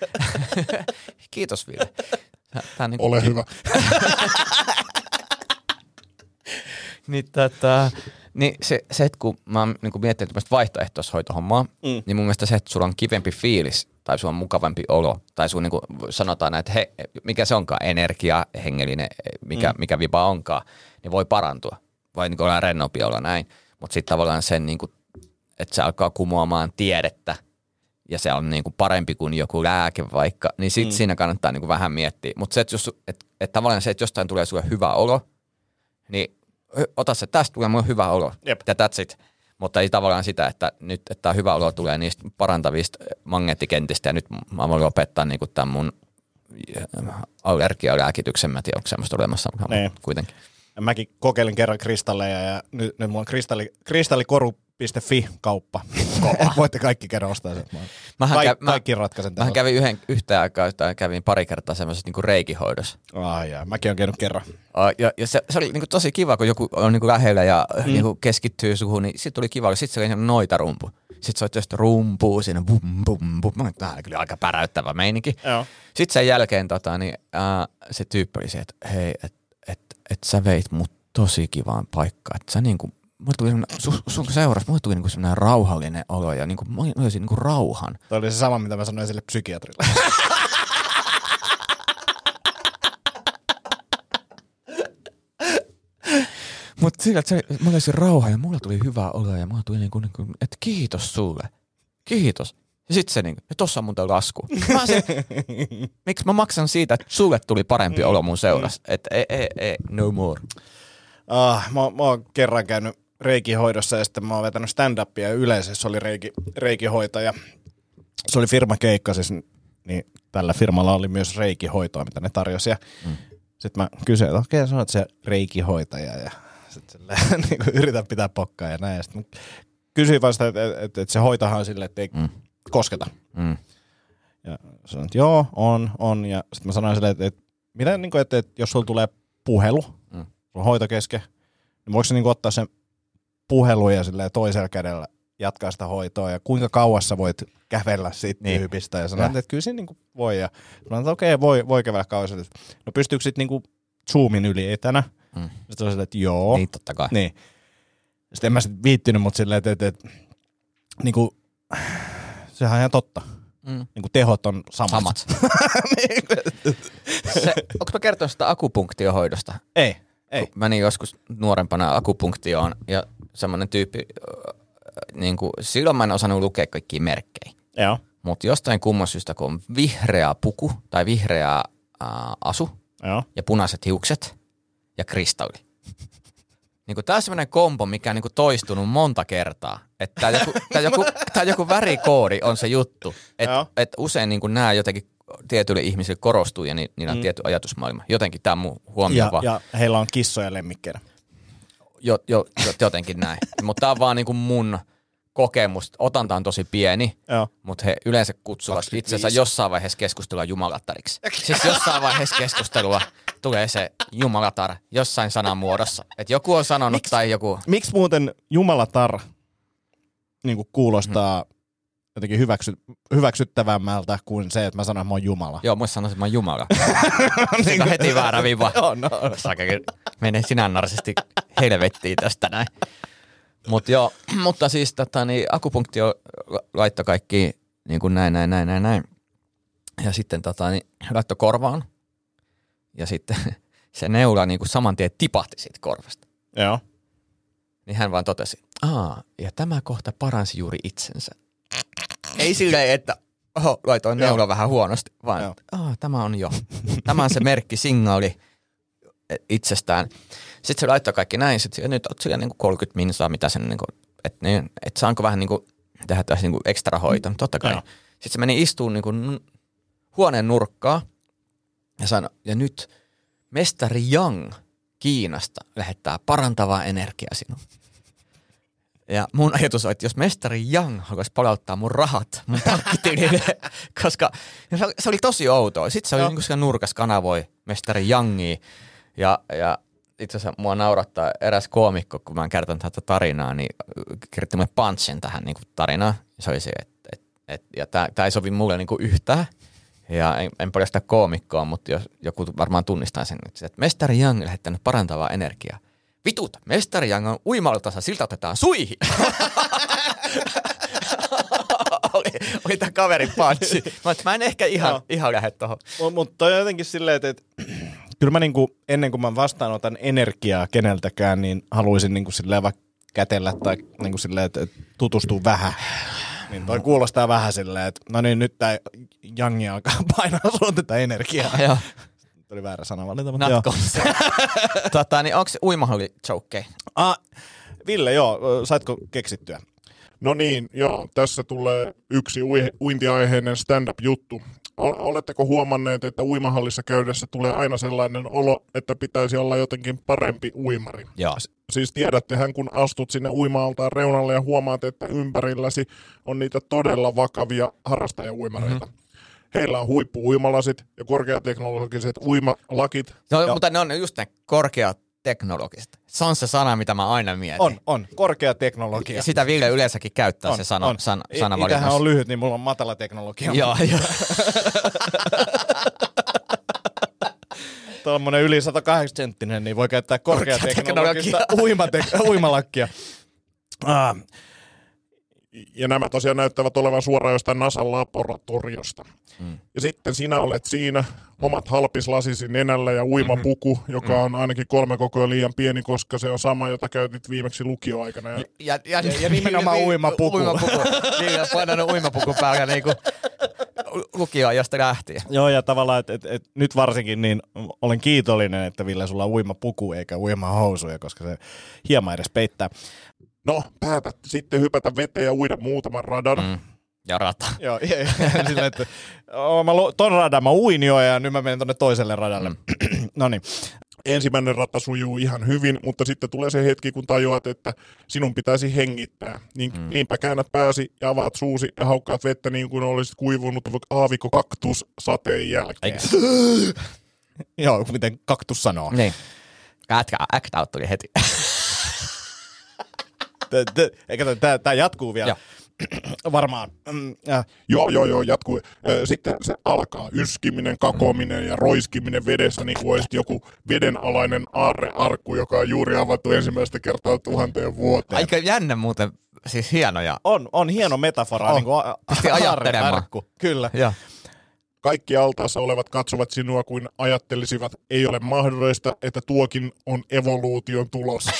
Speaker 5: Kiitos Ville. Tää on niin
Speaker 6: Ole hyvä.
Speaker 5: Niin, tätä, niin se, se, että kun mä oon niin miettinyt tämmöistä vaihtoehtoishoitohommaa, mm. niin mun mielestä se, että sulla on kivempi fiilis tai sulla on mukavampi olo, tai sun niin kuin sanotaan, että he, mikä se onkaan, energia, hengellinen, mikä, mm. mikä vipa onkaan, niin voi parantua. Voi niin olla rennompi olla näin. Mutta sitten tavallaan sen, niin kuin, että se alkaa kumoamaan tiedettä, ja se on niin kuin parempi kuin joku lääke vaikka, niin sitten mm. siinä kannattaa niin kuin vähän miettiä. Mutta se, että, jos, että, että tavallaan se, että jostain tulee sulle hyvä olo, niin ota se, tästä tulee mulle hyvä olo.
Speaker 4: Jep.
Speaker 5: Ja that's it. Mutta ei tavallaan sitä, että nyt että tämä hyvä olo tulee niistä parantavista magneettikentistä ja nyt mä voin lopettaa niin tämän mun äh, allergialääkityksen. Mä en tiedä, onko semmoista olemassa, mutta
Speaker 4: Niin.
Speaker 5: kuitenkin.
Speaker 4: Mäkin kokeilin kerran kristalleja ja nyt, nyt mulla on kristalli, kristallikoru.fi kauppa. Voitte kaikki käydä ostaa sen. Mä,
Speaker 5: Mähän
Speaker 4: Kaik,
Speaker 5: kä- mä-
Speaker 4: kaikki ratkaisen
Speaker 5: Mä
Speaker 4: tällä.
Speaker 5: kävin yhden, yhtä aikaa, tai kävin pari kertaa semmoisessa niin reikihoidossa.
Speaker 4: Ai jaa, mäkin olen käynyt kerran.
Speaker 5: Ja, ja se, se, oli niinku tosi kiva, kun joku on niinku lähellä ja mm. niinku keskittyy suhun, niin sitten tuli kiva, kun sitten se oli noita rumpu. Sitten soit just rumpuu siinä, bum, bum, bum. Mä oli kyllä aika päräyttävä meininki.
Speaker 4: Joo.
Speaker 5: Sitten sen jälkeen tota, niin, uh, se tyyppi oli se, että hei, että et, et sä veit mut tosi kivaan paikkaan. Että sä niinku, mulle tuli semmonen, su, sun seurasi, mulle tuli niinku semmoinen rauhallinen olo ja niinku, mä olisin niinku rauhan.
Speaker 4: Toi oli se sama, mitä mä sanoin sille psykiatrille.
Speaker 5: Mutta sillä, että se, mä olisin rauha ja mulla tuli hyvä olo ja mulla tuli niinku, niinku että kiitos sulle. Kiitos. Ja sitten se niinku, ja tossa on mun toi lasku. Mä se, miksi mä maksan siitä, että sulle tuli parempi olo mun seurassa. Että ei, ei, ei, no more.
Speaker 4: Ah, mä, mä oon kerran käynyt reikihoidossa ja sitten mä oon vetänyt stand-upia ja yleisössä oli reiki, reikihoitaja. Se oli firmakeikka siis, niin tällä firmalla oli myös reikihoitoa, mitä ne tarjosi. Ja mm. Sitten mä kysyin, että okei, sä oot se reikihoitaja ja sitten niin yritän pitää pokkaa ja näin. Ja sitten kysyin vaan sitä, että, että, että se hoitahan silleen, että ei mm. kosketa.
Speaker 5: Mm.
Speaker 4: Ja sanoin, että joo, on, on. Ja sitten mä sanoin silleen, että, että, mitä, niin kuin, että, että jos sulla tulee puhelu, mm. sulla on hoito kesken, niin voiko se niin ottaa sen puhelun ja silleen toisella kädellä jatkaa sitä hoitoa ja kuinka kauas sä voit kävellä siitä niin. tyypistä. Ja sanoin, että kyllä siinä niin voi. Ja sanoin, että okei, voi, voi kävellä kauas. No pystyykö sitten niin Zoomin yli etänä? Mm. Sitten silleen, että joo.
Speaker 5: Niin totta kai.
Speaker 4: Niin. Sitten en mä sitten viittinyt, mutta silleen, että, että, että niin kuin, sehän on ihan totta.
Speaker 5: Mm.
Speaker 4: Niin kuin tehot on samat.
Speaker 5: Samat. se, onko mä kertonut sitä akupunktiohoidosta?
Speaker 4: Ei, ei.
Speaker 5: Menin joskus nuorempana akupunktioon ja semmoinen tyyppi, niin kuin, silloin mä en osannut lukea kaikkia merkkejä.
Speaker 4: Joo.
Speaker 5: Mutta jostain kumman syystä, kun on vihreä puku tai vihreä äh, asu
Speaker 4: Joo.
Speaker 5: ja punaiset hiukset ja kristalli. Niin tämä on sellainen kombo, mikä on niin toistunut monta kertaa. Että tämä joku, tää joku, tää joku värikoodi on se juttu. Että et usein niin nämä jotenkin tietyille ihmisille korostuu ja ni, niillä on mm. tietty ajatusmaailma. Jotenkin tämä on mun huomio
Speaker 4: Ja,
Speaker 5: vaan.
Speaker 4: ja heillä on kissoja lemmikkeinä.
Speaker 5: Jo, jo, jo, jotenkin näin. Mutta tämä on vaan niin mun kokemus. Otanta on tosi pieni, mutta he yleensä kutsuvat 25. itsensä jossain vaiheessa keskustelua jumalattariksi. siis jossain vaiheessa keskustelua tulee se jumalatar jossain sanan muodossa. Että joku on sanonut
Speaker 4: Miks-
Speaker 5: tai joku...
Speaker 4: Miksi muuten Jumalatar niin kuin kuulostaa jotenkin hyväksy, hyväksyttävämmältä kuin se, että mä sanon, että mä oon Jumala.
Speaker 5: Joo, muista sanoisin, että mä oon Jumala. Siinä on heti väärä viiva.
Speaker 4: Joo, no.
Speaker 5: Sakekin menee sinä narsisti helvettiin tästä näin. Mut joo, mutta siis tota, niin, akupunktio laittoi kaikki niin kuin näin, näin, näin, näin, näin. Ja sitten tota, niin, laittoi korvaan. Ja sitten se neula niin kuin saman tien tipahti siitä korvasta.
Speaker 4: Joo.
Speaker 5: Niin hän vaan totesi, aa, ja tämä kohta paransi juuri itsensä. Ei silleen, että oho, laitoin neula vähän huonosti, vaan aa, tämä on jo. Tämä on se merkki, signaali itsestään. Sitten se laittoi kaikki näin, sitten ja nyt oot siellä niinku 30 minsaa, mitä sen, niinku, että niin, et saanko vähän niinku, tehdä tässä niinku ekstra hoito. Totta kai.
Speaker 4: Joo.
Speaker 5: Sitten se meni istuun niinku huoneen nurkkaan ja sanoi, ja nyt mestari Yang Kiinasta lähettää parantavaa energiaa sinuun. Ja mun ajatus on, että jos mestari Yang haluaisi palauttaa mun rahat mun pankkitilille, koska se oli, se tosi outoa. Sitten se oli niin kuin siellä nurkas kanavoi mestari Yangia. Ja, ja itse asiassa mua naurattaa eräs koomikko, kun mä oon kertonut tätä tarinaa, niin kirjoitti mulle punchin tähän niin kuin tarinaan. Se oli se, että et, et, ja tämä ei sovi mulle niin kuin yhtään. Ja en, en paljasta koomikkoa, mutta jos joku varmaan tunnistaa sen, että mestari Young lähettänyt parantavaa energiaa. Vitut, mestari Young on uimaltansa, siltä otetaan suihin. oli, oli tämä kaverin panssi. Mä, mä en ehkä ihan,
Speaker 4: Joo.
Speaker 5: ihan lähde tuohon.
Speaker 4: Mutta on jotenkin silleen, että, että kyllä mä niinku, ennen kuin mä vastaanotan energiaa keneltäkään, niin haluaisin niinku silleen vaikka kätellä tai niinku silleen, että, että tutustuu vähän. Niin toi kuulostaa vähän silleen, että no niin, nyt tää Jangi alkaa painaa sun tätä energiaa.
Speaker 5: Joo.
Speaker 4: Nyt oli väärä sanavalinta, mutta joo.
Speaker 5: Natko. tota, niin onko uimahalli choke?
Speaker 4: Ah, Ville, joo, saitko keksittyä?
Speaker 6: No niin, joo, tässä tulee yksi ui- uintiaiheinen stand-up-juttu. O- Oletteko huomanneet, että uimahallissa käydessä tulee aina sellainen olo, että pitäisi olla jotenkin parempi uimari?
Speaker 5: Joo.
Speaker 6: Siis tiedättehän, kun astut sinne uima-altaan reunalle ja huomaat, että ympärilläsi on niitä todella vakavia harrastajauimareita. Mm-hmm. Heillä on huippu-uimalasit ja korkeateknologiset uimalakit.
Speaker 5: No,
Speaker 4: Joo.
Speaker 5: mutta ne on just ne korkeat teknologiset. Se on se sana, mitä mä aina mietin.
Speaker 4: On, on. Korkea teknologia.
Speaker 5: Ja sitä Ville yleensäkin käyttää
Speaker 4: on,
Speaker 5: se sana,
Speaker 4: on.
Speaker 5: san,
Speaker 4: I-
Speaker 5: sanavalinnassa.
Speaker 4: Itähän on lyhyt, niin mulla on matala teknologia.
Speaker 5: Joo, joo.
Speaker 4: Tuommoinen yli 180 senttinen, niin voi käyttää korkeateknologista uimate- uimalakkia. Ah,
Speaker 6: Ja nämä tosiaan näyttävät olevan suoraan jostain NASAn laboratoriosta. Mm. Ja sitten sinä olet siinä, omat halpislasisi nenällä ja uimapuku,
Speaker 5: Mm-hmm.
Speaker 6: joka on ainakin kolme kokoa liian pieni, koska se on sama, jota käytit viimeksi lukioaikana. Ja
Speaker 5: Ja, ja,
Speaker 4: ja nimenomaan uimapuku.
Speaker 5: Uimapuku. Ville on painanut uimapuku päällä niin kuin lukioajasta lähtien.
Speaker 4: Joo, ja tavallaan, että et, et, nyt varsinkin niin olen kiitollinen, että Ville, sulla on uimapuku eikä uimahousuja, koska se hieman edes peittää.
Speaker 6: No, päätät sitten hypätä veteen ja uida muutaman radan. Mm.
Speaker 5: Ja rata.
Speaker 4: Joo, ja, ja, sillä, että oo, mä, ton radan mä uin jo ja nyt mä menen tonne toiselle radalle. Mm. no niin.
Speaker 6: Ensimmäinen rata sujuu ihan hyvin, mutta sitten tulee se hetki, kun tajuat, että sinun pitäisi hengittää. Niin, mm. Niinpä käännät pääsi ja avaat suusi ja haukkaat vettä niin kuin olisit kuivunut aavikko kaktus sateen jälkeen.
Speaker 5: Eikö?
Speaker 4: Joo, miten kaktus sanoo.
Speaker 5: Niin. Act out tuli heti.
Speaker 4: T- t- Eikä tää, tää jatkuu vielä.
Speaker 5: Joo.
Speaker 4: Varmaan. Mm, äh,
Speaker 6: Joo, joo, joo, jatkuu. Sitten se alkaa yskiminen, kakominen ja roiskiminen vedessä, niin kuin olisit joku vedenalainen aarrearkku, joka on juuri avattu ensimmäistä kertaa tuhanteen vuoteen.
Speaker 5: Aika jännä muuten, siis hienoja.
Speaker 4: on, on hieno metafora.
Speaker 5: On.
Speaker 4: Niin kuin a-
Speaker 5: Pisti ajattelemaan.
Speaker 4: aarrearkku. Kyllä.
Speaker 5: Joo.
Speaker 6: Kaikki altaassa olevat katsovat sinua kuin ajattelisivat, ei ole mahdollista, että tuokin on evoluution tulos.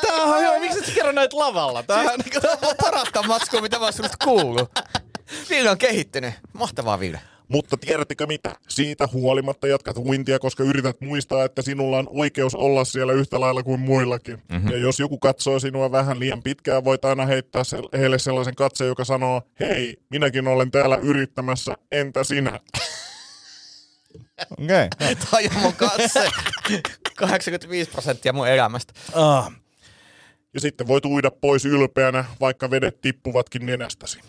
Speaker 4: Tää on hyvä. Miksi et sä kerro näitä lavalla? Tää on
Speaker 5: Siis, Tämä on parasta matskua, mitä mä oon susta kuullut. Ville on kehittynyt. Mahtavaa Ville.
Speaker 6: Mutta tiedättekö mitä? Siitä huolimatta jatkat uintia, koska yrität muistaa, että sinulla on oikeus olla siellä yhtä lailla kuin muillakin. Mm-hmm. Ja jos joku katsoo sinua vähän liian pitkään, voit aina heittää se- heille sellaisen katseen, joka sanoo, hei, minäkin olen täällä yrittämässä, entä sinä?
Speaker 4: Okei. Okay.
Speaker 5: Toi on mun katse. 85 prosenttia mun elämästä.
Speaker 4: Ah,
Speaker 6: Ja sitten voit uida pois ylpeänä, vaikka vedet tippuvatkin nenästäsi.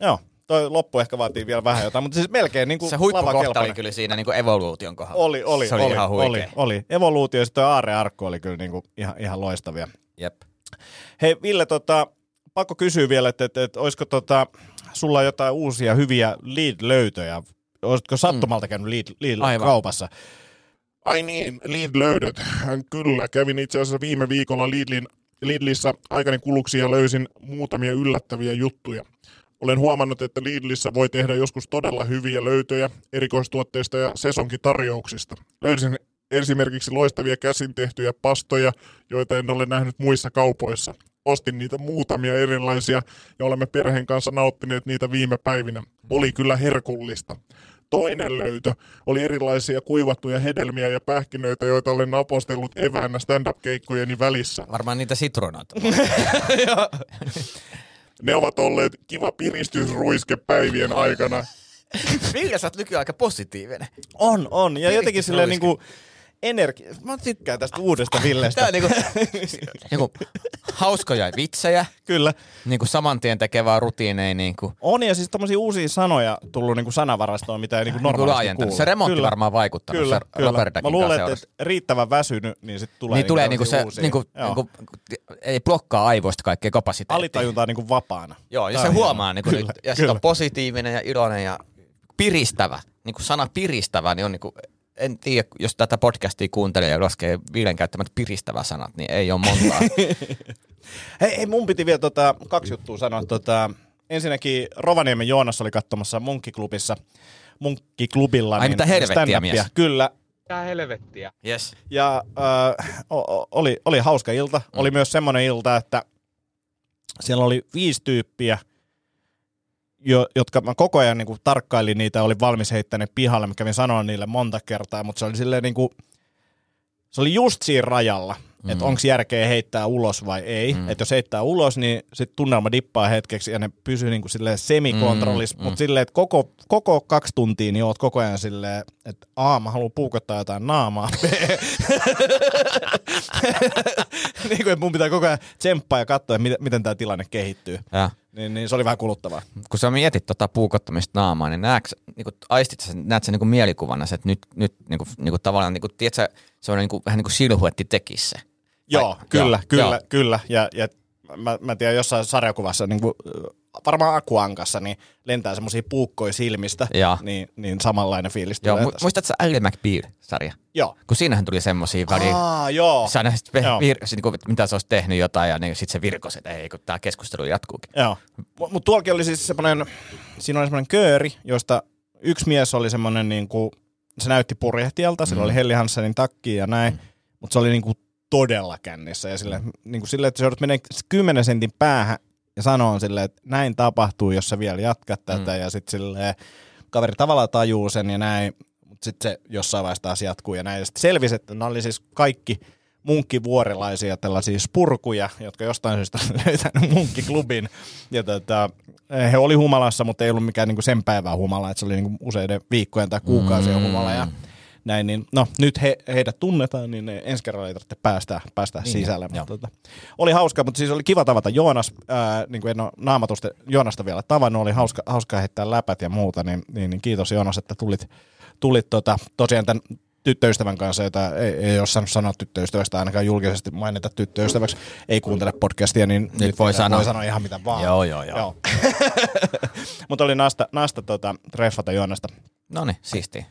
Speaker 4: joo. Toi loppu ehkä vaatii vielä vähän jotain, mutta siis melkein niin kuin
Speaker 5: Se huippukohta oli kyllä siinä niin kuin evoluution kohdalla.
Speaker 4: Oli, oli,
Speaker 5: Se oli
Speaker 4: oli,
Speaker 5: ihan
Speaker 4: oli,
Speaker 5: huikea.
Speaker 4: oli. Evoluutio ja sitten toi aarrearkku oli kyllä niin kuin ihan, ihan loistavia.
Speaker 5: Jep.
Speaker 4: Hei Ville, tota, pakko kysyä vielä, että, että, että olisiko tota, sulla jotain uusia hyviä lead-löytöjä? Olisitko sattumalta käynyt lead, lead kaupassa?
Speaker 6: Ai niin, Lead-löydöt. Kyllä, kävin itse asiassa viime viikolla Lidlin, Lidlissä aikani kuluksi ja löysin muutamia yllättäviä juttuja. Olen huomannut, että Lidlissä voi tehdä joskus todella hyviä löytöjä erikoistuotteista ja sesonkitarjouksista. Löysin esimerkiksi loistavia käsin tehtyjä pastoja, joita en ole nähnyt muissa kaupoissa. Ostin niitä muutamia erilaisia ja olemme perheen kanssa nauttineet niitä viime päivinä. Oli kyllä herkullista. Toinen löytö oli erilaisia kuivattuja hedelmiä ja pähkinöitä, joita olen apostellut eväänä stand-up-keikkojeni välissä.
Speaker 5: Varmaan niitä sitronaita.
Speaker 6: ne ovat olleet kiva piristysruiske päivien aikana.
Speaker 5: Ville, sä oot nykyään aika positiivinen.
Speaker 4: On, on. Ja jotenkin silleen niinku, energia. Mä tykkään tästä uudesta Villestä.
Speaker 5: Tää on niinku, niinku hauskoja vitsejä.
Speaker 4: Kyllä.
Speaker 5: Niinku saman tien tekevää rutiineja. Niinku.
Speaker 4: On ja siis tommosia uusia sanoja tullut niinku sanavarastoon, mitä ei niinku, niinku normaalisti niinku kuulu.
Speaker 5: Se remontti kyllä. varmaan vaikuttanut.
Speaker 4: Kyllä, se kyllä. Mä luulen, että et riittävän väsynyt, niin sitten tulee,
Speaker 5: niin tulee niinku se, niinku, niinku, ei blokkaa aivoista kaikkea kapasiteettia.
Speaker 4: Alitajuntaa niinku vapaana.
Speaker 5: Joo, ja se huomaa. Niinku, kyllä, ja sitten on positiivinen ja iloinen ja piristävä. Niinku sana piristävä, niin on niinku en tiedä, jos tätä podcastia kuuntelee ja laskee viilen käyttämät piristävä sanat, niin ei ole montaa.
Speaker 4: hei, hei, mun piti vielä tota, kaksi juttua sanoa. Tota, ensinnäkin Rovaniemen Joonas oli katsomassa Munkkiklubissa, Munkkiklubilla.
Speaker 5: Ai niin mitä helvettiä mies.
Speaker 4: Kyllä.
Speaker 1: Mitä helvettiä.
Speaker 5: Yes.
Speaker 4: Ja äh, oli, oli hauska ilta. Mm. Oli myös semmoinen ilta, että siellä oli viisi tyyppiä – jo, jotka mä koko ajan niin kuin, tarkkailin niitä, oli valmis heittäneet pihalle, mä kävin sanoa niille monta kertaa, mutta se oli silleen niin kuin, se oli just siinä rajalla, mm. että onko järkeä heittää ulos vai ei. Mm. Että jos heittää ulos, niin sitten tunnelma dippaa hetkeksi ja ne pysyy niin kuin silleen semikontrollissa, mm. mutta mm. silleen, että koko, koko kaksi tuntia niin oot koko ajan silleen, että A, mä haluan puukottaa jotain naamaa, B, niin kuin, että mun pitää koko ajan tsemppaa ja katsoa, miten, miten tämä tilanne kehittyy.
Speaker 5: Ja.
Speaker 4: Niin, niin se oli vähän kuluttavaa.
Speaker 5: Kun sä mietit tota puukottamista naamaa, niin näetkö, niin kuin, aistit sä, näet sä niin mielikuvana, että nyt, nyt niin kuin, niin kuin tavallaan, niin kuin, tiedätkö, se on niin kuin, vähän niin kuin silhuetti tekisi se.
Speaker 4: Joo, Vai, kyllä, joo, kyllä, joo. kyllä. Ja, ja mä, mä tiedän jossain sarjakuvassa, niin kuin, varmaan Akuankassa, niin lentää semmoisia puukkoja silmistä, ja. niin, niin samanlainen fiilis
Speaker 5: joo, tulee. Mu- muistatko Ally McBeal-sarja?
Speaker 4: Joo.
Speaker 5: Kun siinähän tuli semmoisia väliä.
Speaker 4: Aa, joo.
Speaker 5: Sä nähdet, vir- sit, niin kuin, mitä se olisi tehnyt jotain, ja niin sitten se virkosi, että ei, kun tämä keskustelu jatkuukin.
Speaker 4: Joo. Mutta mut tuollakin oli siis semmoinen, siinä oli semmoinen kööri, josta yksi mies oli semmoinen, niin kuin, se näytti purjehtijalta, mm. sillä oli Helli Hansenin takki ja näin, mm. mutta se oli niin kuin todella kännissä. Ja sille, niin kuin sille, että se joudut menemään 10 sentin päähän ja sanoo silleen, että näin tapahtuu, jos sä vielä jatkat tätä. Mm. Ja sitten silleen, kaveri tavallaan tajuu sen ja näin, mutta sitten se jossain vaiheessa taas jatkuu ja näin. Ja sitten selvisi, että ne oli siis kaikki munkkivuorilaisia tällaisia spurkuja, jotka jostain syystä löytänyt munkkiklubin. Ja tota, he oli humalassa, mutta ei ollut mikään niinku sen päivän humala, että se oli niinku useiden viikkojen tai kuukausien mm. humala. Ja näin, niin no nyt he, heidät tunnetaan, niin ensi kerralla ei tarvitse päästä, päästä niin, sisälle. Mutta, tota, oli hauska, mutta siis oli kiva tavata Joonas, ää, niin kuin en ole naamatusta Joonasta vielä tavannut, oli hauska, hauska heittää läpät ja muuta, niin, niin, niin kiitos Joonas, että tulit, tulit tota, tosiaan tämän tyttöystävän kanssa, jota ei, ei ole saanut sanoa tyttöystävästä, ainakaan julkisesti mainita tyttöystäväksi, ei kuuntele podcastia, niin nyt, nyt
Speaker 5: voi, sanoa.
Speaker 4: voi sanoa ihan mitä vaan.
Speaker 5: Joo, joo, joo. joo.
Speaker 4: Mutta oli nasta, nasta tota, treffata Joonasta.
Speaker 5: No niin, siistiä.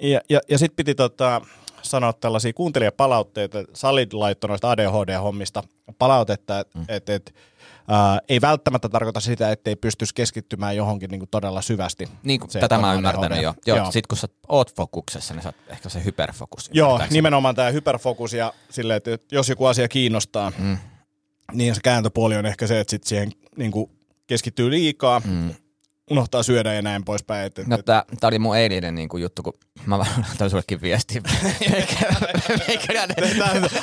Speaker 4: Ja ja, ja sitten piti tota, sanoa tällaisia kuuntelijapalautteita. Salid laittoi noista ADHD-hommista palautetta, että mm. et, et, uh, ei välttämättä tarkoita sitä, että ei pystyisi keskittymään johonkin niin kuin todella syvästi.
Speaker 5: Niin kuin, tätä mä oon ymmärtänyt jo. Joo, Joo. Sitten kun sä oot fokuksessa, niin sä oot ehkä se hyperfokus.
Speaker 4: Joo, nimenomaan tämä hyperfokus ja silleen, että jos joku asia kiinnostaa, mm. niin se kääntöpuoli on ehkä se, että sit siihen niin kuin keskittyy liikaa. Mm unohtaa syödä ja näin poispäin. Et, et,
Speaker 5: no, tää, oli mun eilinen niin kuin juttu, kun mä laitan sullekin viestiä.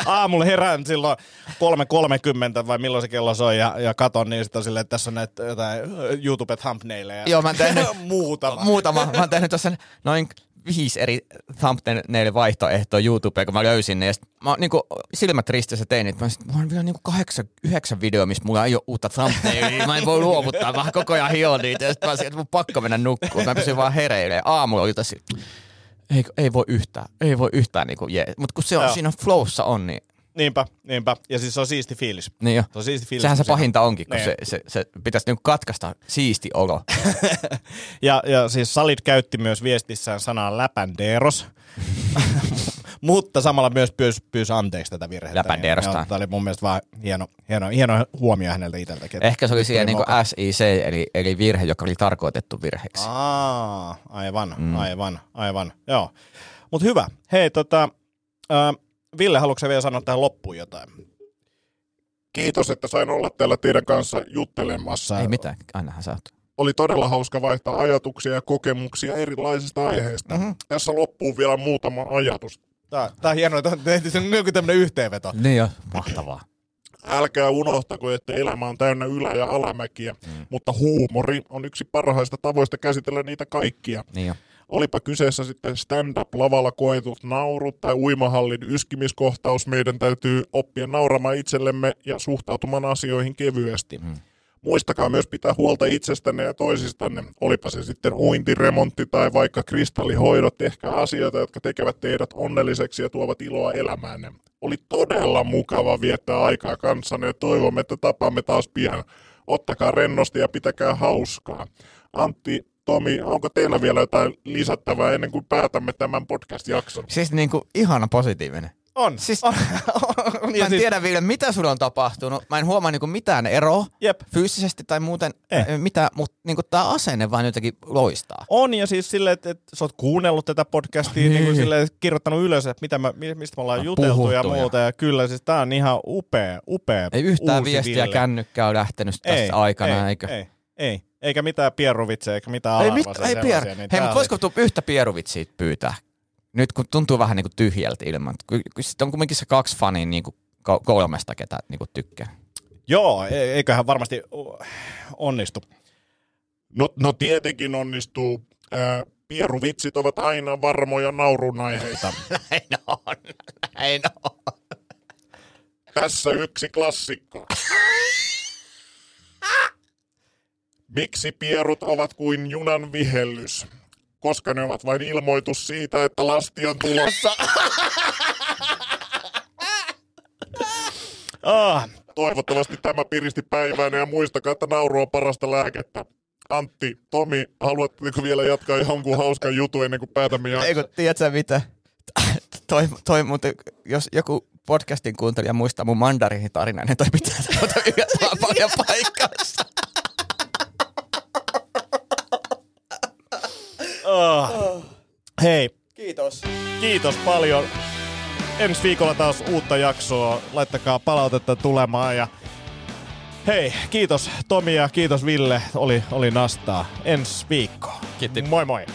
Speaker 4: Aamulla herään silloin 3.30 vai milloin se kello soi ja, ja katon niin sitten silleen, että tässä on näitä jotain YouTube thumbnaileja.
Speaker 5: Joo, mä oon tehnyt
Speaker 4: muutama.
Speaker 5: muutama. Mä oon tehnyt tuossa noin viisi eri thumbnail vaihtoehtoa YouTubeen, kun mä löysin ne. Ja mä niin kuin, silmät ristissä tein, että mä, sit, mä oon vielä niin kahdeksan, yhdeksän video, missä mulla ei ole uutta thumbnailia. Mä en voi luovuttaa, mä koko ajan hion niitä. Ja sitten mä että mun pakko mennä nukkuun. Mä pysyn vaan hereille. Aamulla oli tosi, ei, ei voi yhtään, ei voi yhtään niin kuin, jee. Mutta kun se on, siinä flowssa on, niin
Speaker 4: Niinpä, niinpä. Ja siis se on siisti fiilis.
Speaker 5: Niin jo.
Speaker 4: Se on siisti fiilis.
Speaker 5: Sehän se pahinta onkin, kun
Speaker 4: Niin.
Speaker 5: se, se, se pitäisi niinku katkaista siisti olo.
Speaker 4: Ja, ja siis Salit käytti myös viestissään sanaa läpänderos. Mutta samalla myös pyysi, pyysi anteeksi tätä virhettä.
Speaker 5: Läpänderosta.
Speaker 4: Joo, Tämä oli mun mielestä vaan hieno, hieno, hieno huomio häneltä itseltäkin.
Speaker 5: Ehkä se oli niinku
Speaker 4: moka.
Speaker 5: SIC, eli, eli virhe, joka oli tarkoitettu virheeksi.
Speaker 4: Aa, aivan, mm. aivan, aivan. Joo. Mutta hyvä. Hei, tota, äh, Ville, haluatko sä vielä sanoa tähän loppuun jotain?
Speaker 6: Kiitos, että sain olla täällä teidän kanssa juttelemassa.
Speaker 5: Ei mitään, ainahan sä oot.
Speaker 6: Oli todella hauska vaihtaa ajatuksia ja kokemuksia erilaisista aiheista. Mm-hmm. Tässä loppuu vielä muutama ajatus.
Speaker 4: Tää, tää on hienoa, että tehtiin sen joku tämmönen yhteenveto.
Speaker 5: Niin jo, mahtavaa.
Speaker 6: Älkää unohtako, että elämä on täynnä ylä- ja alamäkiä, mm. mutta huumori on yksi parhaista tavoista käsitellä niitä kaikkia.
Speaker 5: Niin jo.
Speaker 6: Olipa kyseessä sitten stand-up-lavalla koetut naurut tai uimahallin yskimiskohtaus, meidän täytyy oppia nauramaan itsellemme ja suhtautumaan asioihin kevyesti. Mm. Muistakaa myös pitää huolta itsestänne ja toisistanne. Olipa se sitten uinti, remontti tai vaikka kristallihoidot, tehkää asioita, jotka tekevät teidät onnelliseksi ja tuovat iloa elämäänne. Oli todella mukava viettää aikaa kanssanne ja toivomme, että tapaamme taas pian. Ottakaa rennosti ja pitäkää hauskaa. Antti, Tomi, onko teillä vielä jotain lisättävää ennen kuin päätämme tämän podcast-jakson?
Speaker 5: Siis niinku ihana positiivinen.
Speaker 4: On.
Speaker 5: Siis-
Speaker 4: on, on,
Speaker 5: Mä
Speaker 4: ja
Speaker 5: en
Speaker 4: siis,
Speaker 5: tiedä vielä, mitä sulla on tapahtunut. Mä en huomaa niinku mitään eroa
Speaker 4: Jep.
Speaker 5: fyysisesti tai muuten
Speaker 4: Eh.
Speaker 5: eh. mitä, mutta niinku tää asenne vaan jotenkin loistaa.
Speaker 4: on ja siis silleen, että, että sä oot kuunnellut tätä podcastia, niin kuin silleen, kirjoittanut ylös, että mitä mä, mi- mistä me ollaan
Speaker 5: On
Speaker 4: juteltu ja
Speaker 5: puhuttu ja-
Speaker 4: muuta. Ja kyllä, siis tää on ihan upea, upea
Speaker 5: Ei yhtään
Speaker 4: uusi
Speaker 5: viestiä
Speaker 4: Ville.
Speaker 5: kännykkää ole lähtenyt tässä
Speaker 4: ei,
Speaker 5: aikana,
Speaker 4: ei,
Speaker 5: eikö?
Speaker 4: Ei, ei. Eikä mitään pierruvitseja, eikä mitään
Speaker 5: Ei, mit, ei pier...
Speaker 4: niin
Speaker 5: Hei, mutta voisiko tuu yhtä pieruvitsiä pyytää? Nyt kun tuntuu vähän niinku tyhjältä ilman. Kun, kun sit on kuitenkin se kaksi fania niinku ko- kolmesta, ketä niinku tykkää.
Speaker 4: Joo, e- eiköhän varmasti onnistu.
Speaker 6: No, no tietenkin onnistuu. Ää, pieruvitsit ovat aina varmoja naurun aiheita.
Speaker 5: Näin on, näin on.
Speaker 6: Tässä yksi klassikko. Miksi pierut ovat kuin junan vihellys? Koska ne ovat vain ilmoitus siitä, että lasti on tulossa.
Speaker 4: Ah,
Speaker 6: Toivottavasti tämä piristi päivänä ja muistakaa, että nauru on parasta lääkettä. Antti, Tomi, haluatteko vielä jatkaa jonkun hauskan jutun ennen kuin päätämme
Speaker 5: Ei
Speaker 6: jakson?
Speaker 5: kun, tiedätkö mitä? Toi, toi muuten, jos joku podcastin kuuntelija muistaa mun mandarihin tarinan, niin toi pitää paljon paikkansa.
Speaker 4: Ah. Hei,
Speaker 5: Kiitos.
Speaker 4: kiitos paljon. Ensi viikolla taas uutta jaksoa. Laittakaa palautetta tulemaan ja hei, kiitos Tomi ja kiitos Ville. Oli, oli nastaa. Ensi viikko.
Speaker 5: Kiitti.
Speaker 4: Moi moi.